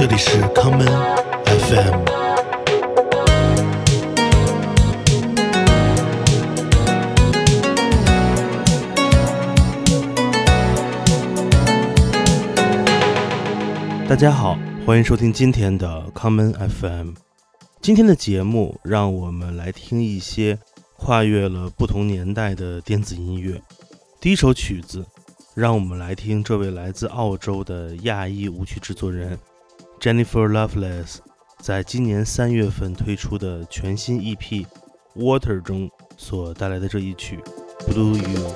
这里是康门 FM。大家好，欢迎收听今天的康门 FM。今天的节目，让我们来听一些跨越了不同年代的电子音乐。第一首曲子，让我们来听这位来自澳洲的亚裔舞曲制作人。Jennifer Loveless 在今年三月份推出的全新 EP《Water》中所带来的这一曲《Blue You》。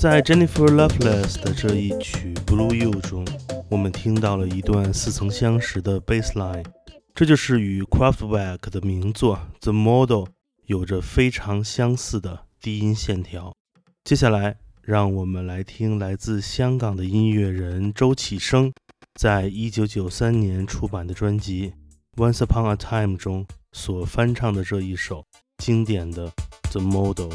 在 Jennifer Loveless 的这一曲《Blue You》中，我们听到了一段似曾相识的 bass line，这就是与 Kraftwerk 的名作《The Model》有着非常相似的低音线条。接下来，让我们来听来自香港的音乐人周启生，在1993年出版的专辑《Once Upon a Time》中所翻唱的这一首经典的《The Model》。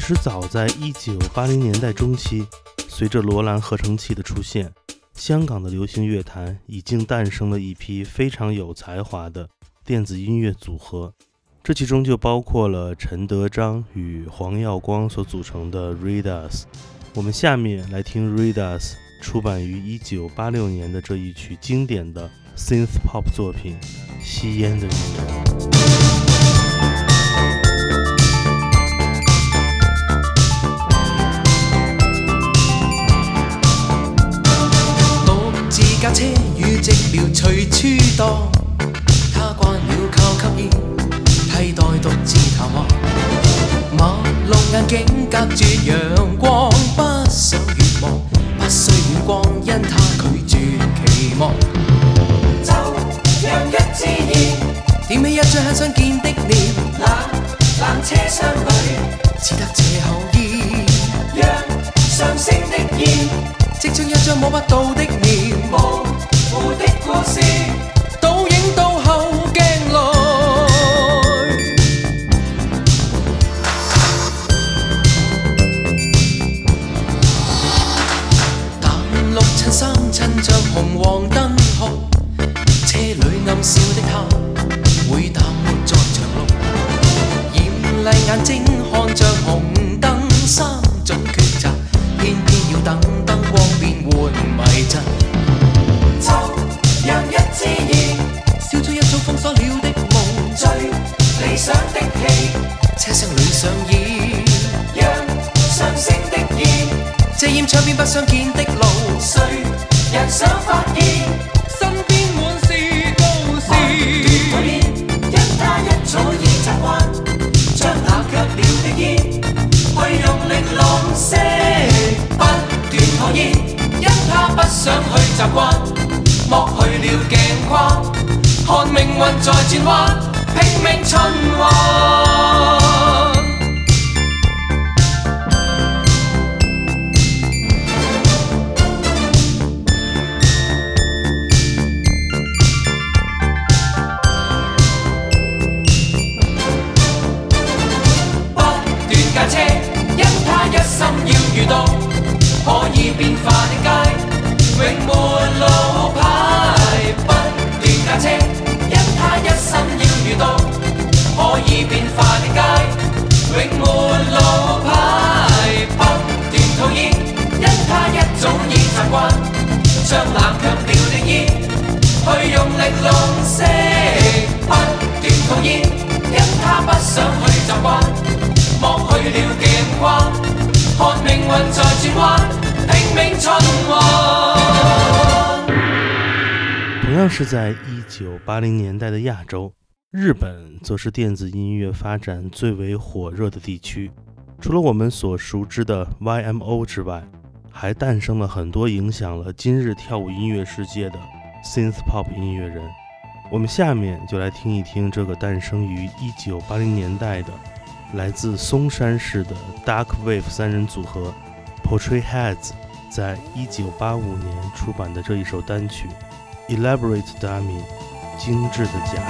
其实早在1980年代中期，随着罗兰合成器的出现，香港的流行乐坛已经诞生了一批非常有才华的电子音乐组合，这其中就包括了陈德章与黄耀光所组成的 Raidas。我们下面来听 Raidas 出版于1986年的这一曲经典的 synth pop 作品《吸烟的人》。架车与寂寥随处荡，他惯了靠吸烟替代独自谈话。白路眼镜隔绝阳光，不想远望，不需远光，因他拒绝期望。就让一支烟点起一张很想见的脸，冷冷车厢里只得这口烟，让上升的烟。即將一張摸不到的面，模糊的故事，倒影到後鏡內。淡綠襯衫襯着紅黃燈號，車裏暗笑的他，會淡沒再着陸，豔麗眼睛看着紅。就让一支烟，烧出一早封锁了的梦。追，理想的戏，车厢里上演。让，上升的烟，遮掩窗边不相见的路。谁人想发现？想去习惯，剥去了镜框，看命运在转弯，拼命循环。州，日本则是电子音乐发展最为火热的地区。除了我们所熟知的 YMO 之外，还诞生了很多影响了今日跳舞音乐世界的 synth pop 音乐人。我们下面就来听一听这个诞生于1980年代的，来自松山市的 dark wave 三人组合 Portray Heads 在1985年出版的这一首单曲《Elaborate Dummy》。精致的假人。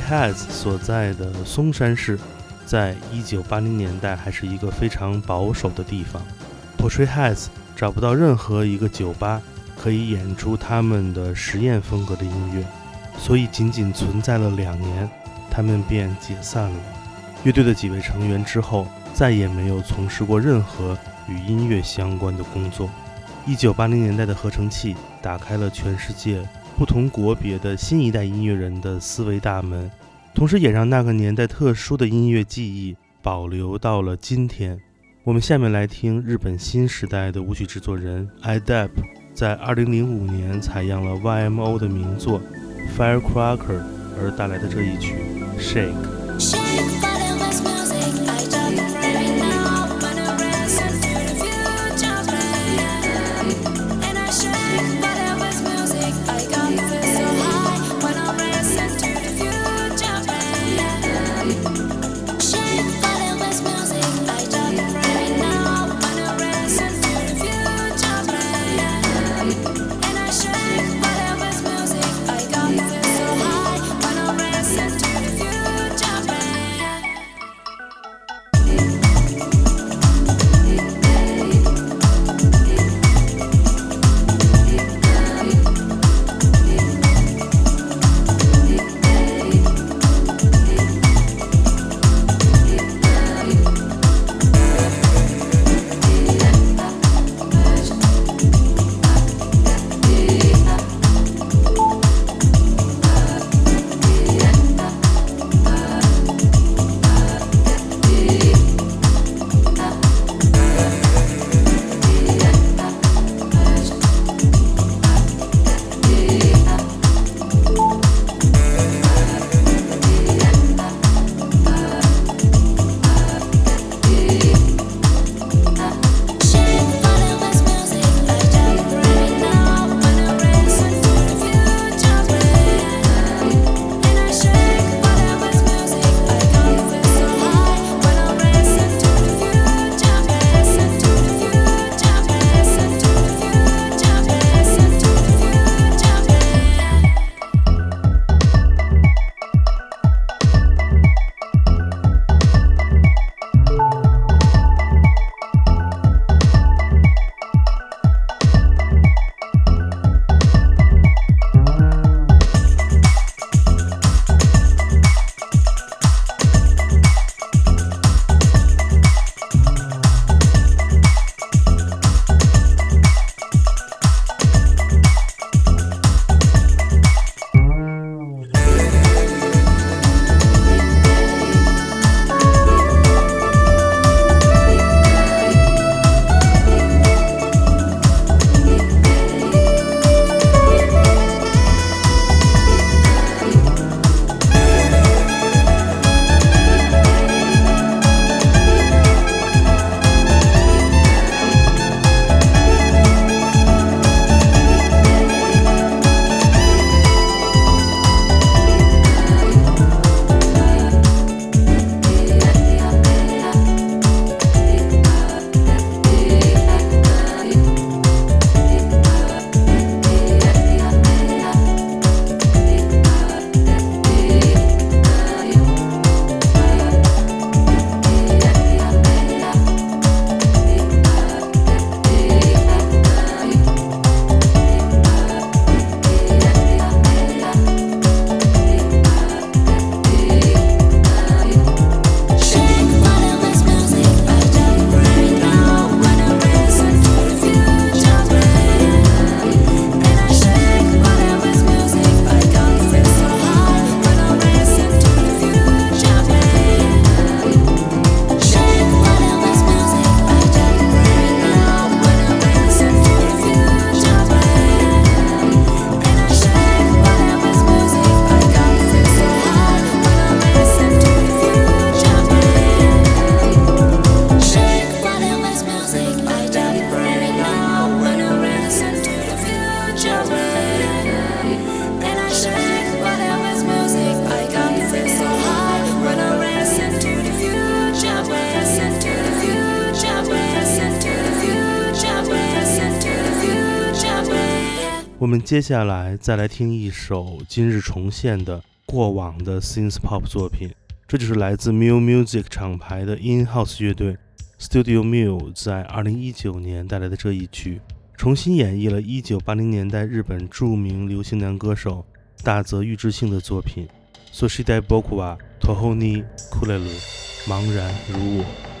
Portrays 所在的松山市，在一九八零年代还是一个非常保守的地方。Portrays 找不到任何一个酒吧可以演出他们的实验风格的音乐，所以仅仅存在了两年，他们便解散了。乐队的几位成员之后再也没有从事过任何与音乐相关的工作。一九八零年代的合成器打开了全世界。不同国别的新一代音乐人的思维大门，同时也让那个年代特殊的音乐记忆保留到了今天。我们下面来听日本新时代的舞曲制作人 Idap，在二零零五年采样了 YMO 的名作《Firecracker》而带来的这一曲《Shake》。接下来再来听一首今日重现的过往的 synth pop 作品，这就是来自 Miu Music 厂牌的 In House 乐队 Studio Miu 在二零一九年带来的这一曲，重新演绎了一九八零年代日本著名流行男歌手大泽裕之性的作品《s o s h i d e Boku wa Tohon i k u l e l u 茫然如我。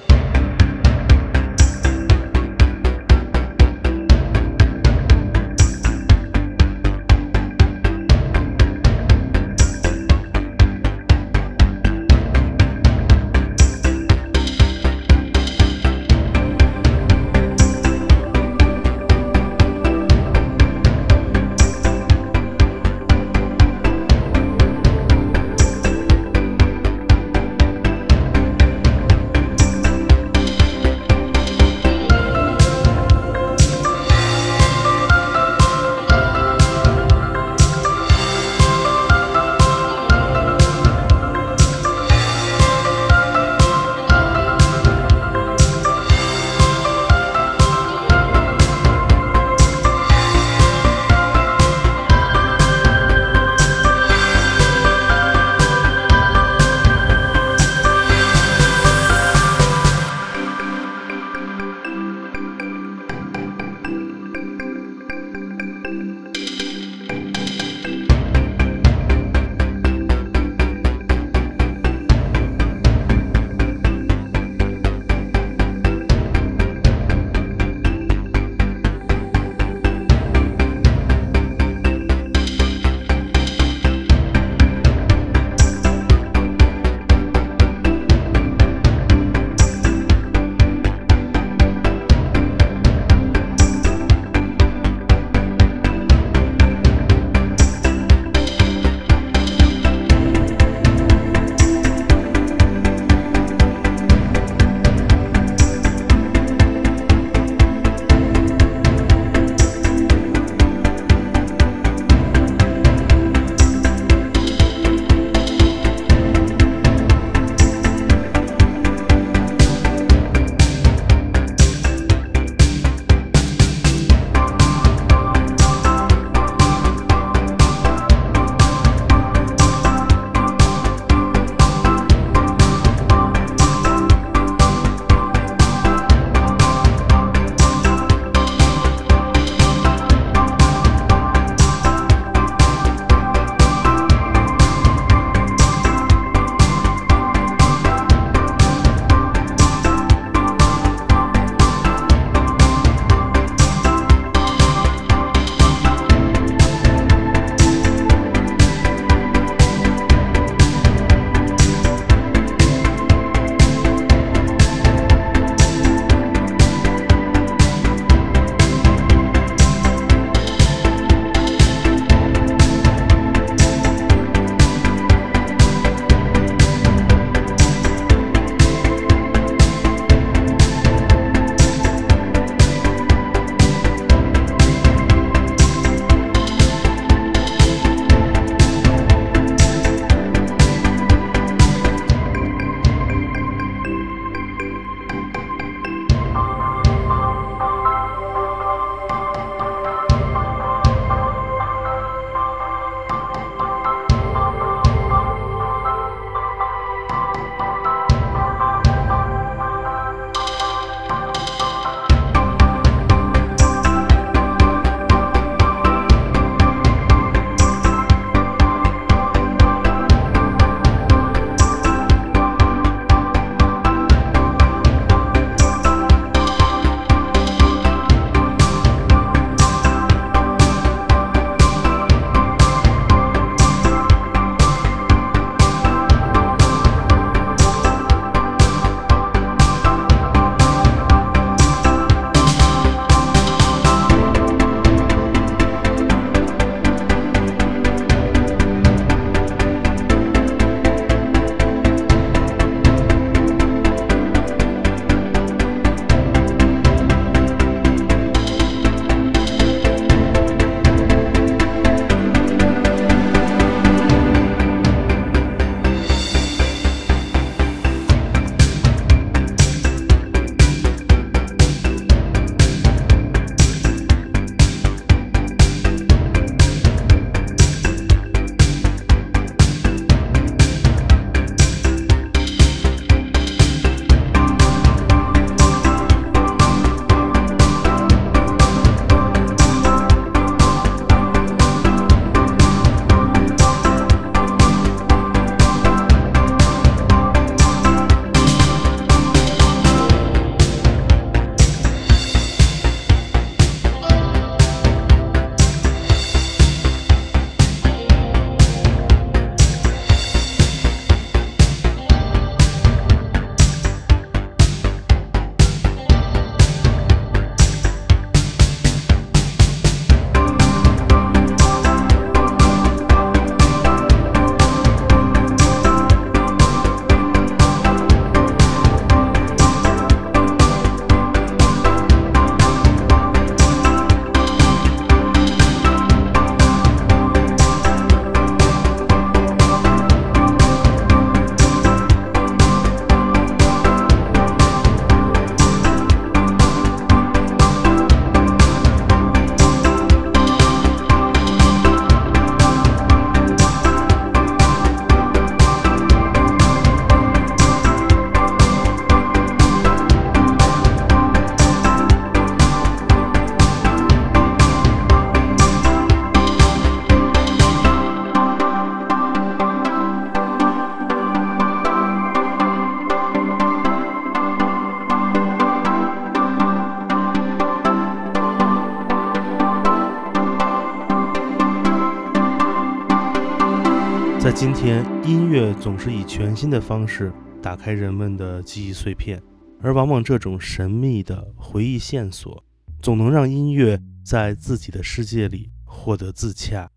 总是以全新的方式打开人们的记忆碎片，而往往这种神秘的回忆线索，总能让音乐在自己的世界里获得自洽。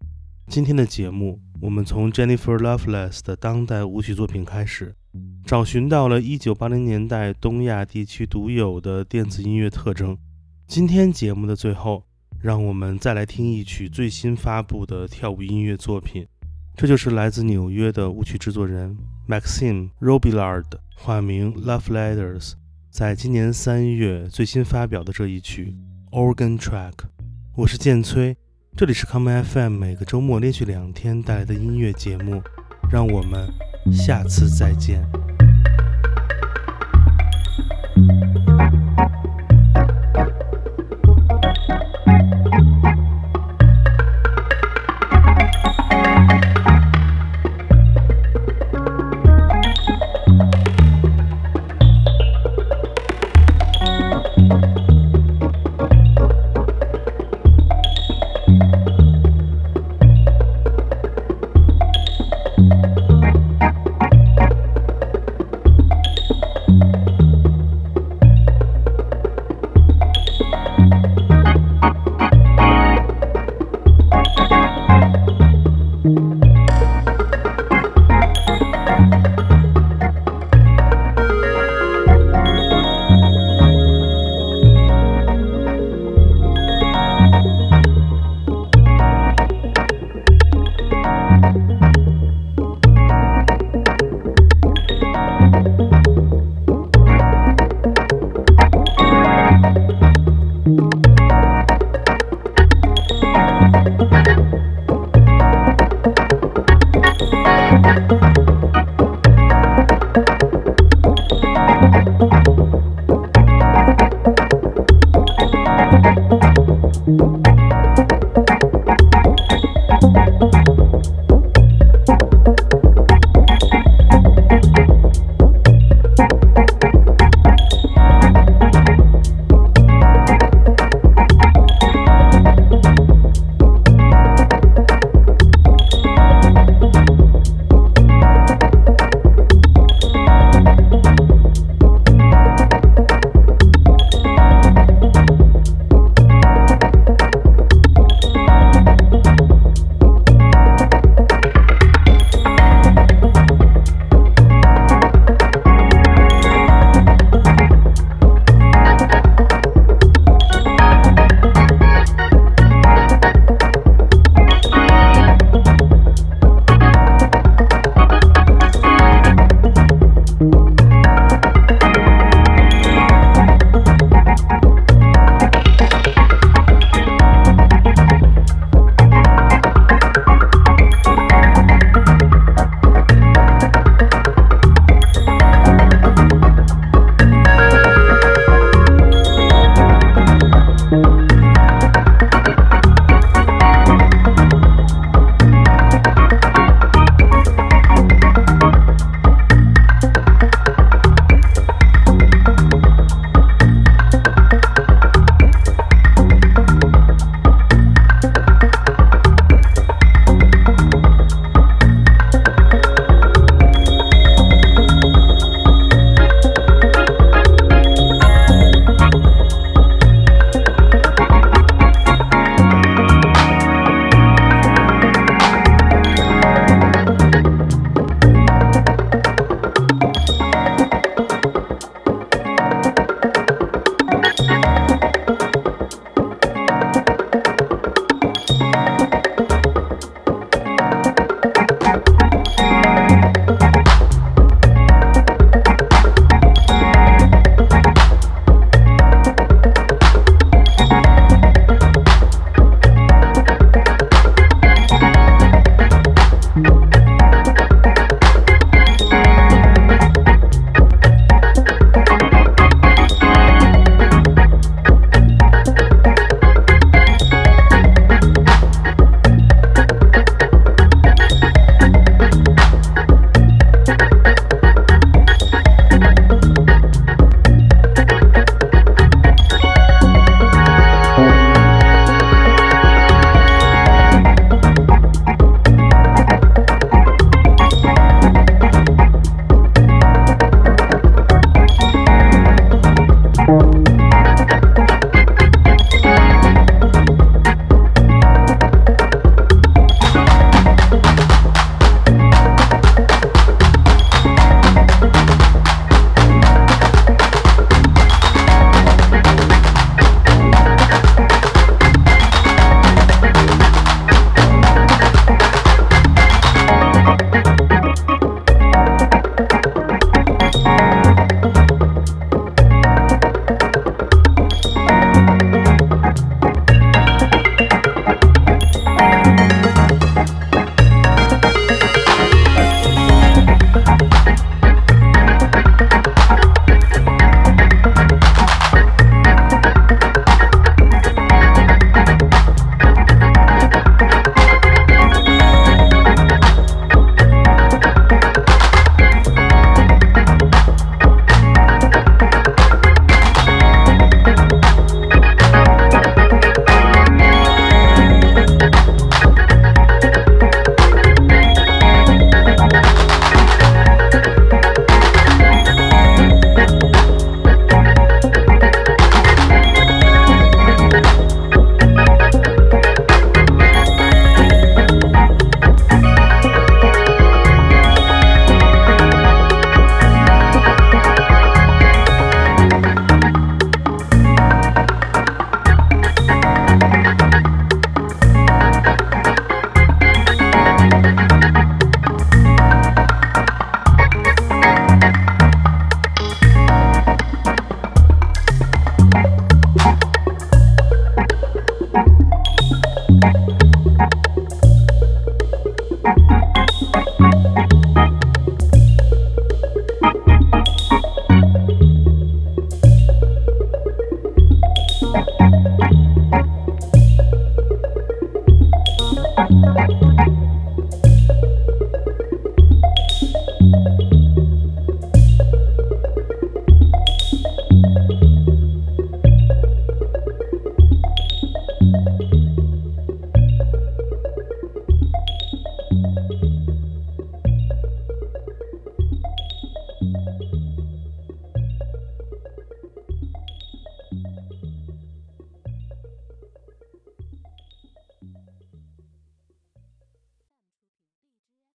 今天的节目，我们从 Jennifer Loveless 的当代舞曲作品开始，找寻到了1980年代东亚地区独有的电子音乐特征。今天节目的最后，让我们再来听一曲最新发布的跳舞音乐作品。这就是来自纽约的舞曲制作人 Maxime Robillard，化名 Love Leaders，在今年三月最新发表的这一曲 Organ Track。我是建崔，这里是康麦 FM，每个周末连续两天带来的音乐节目，让我们下次再见。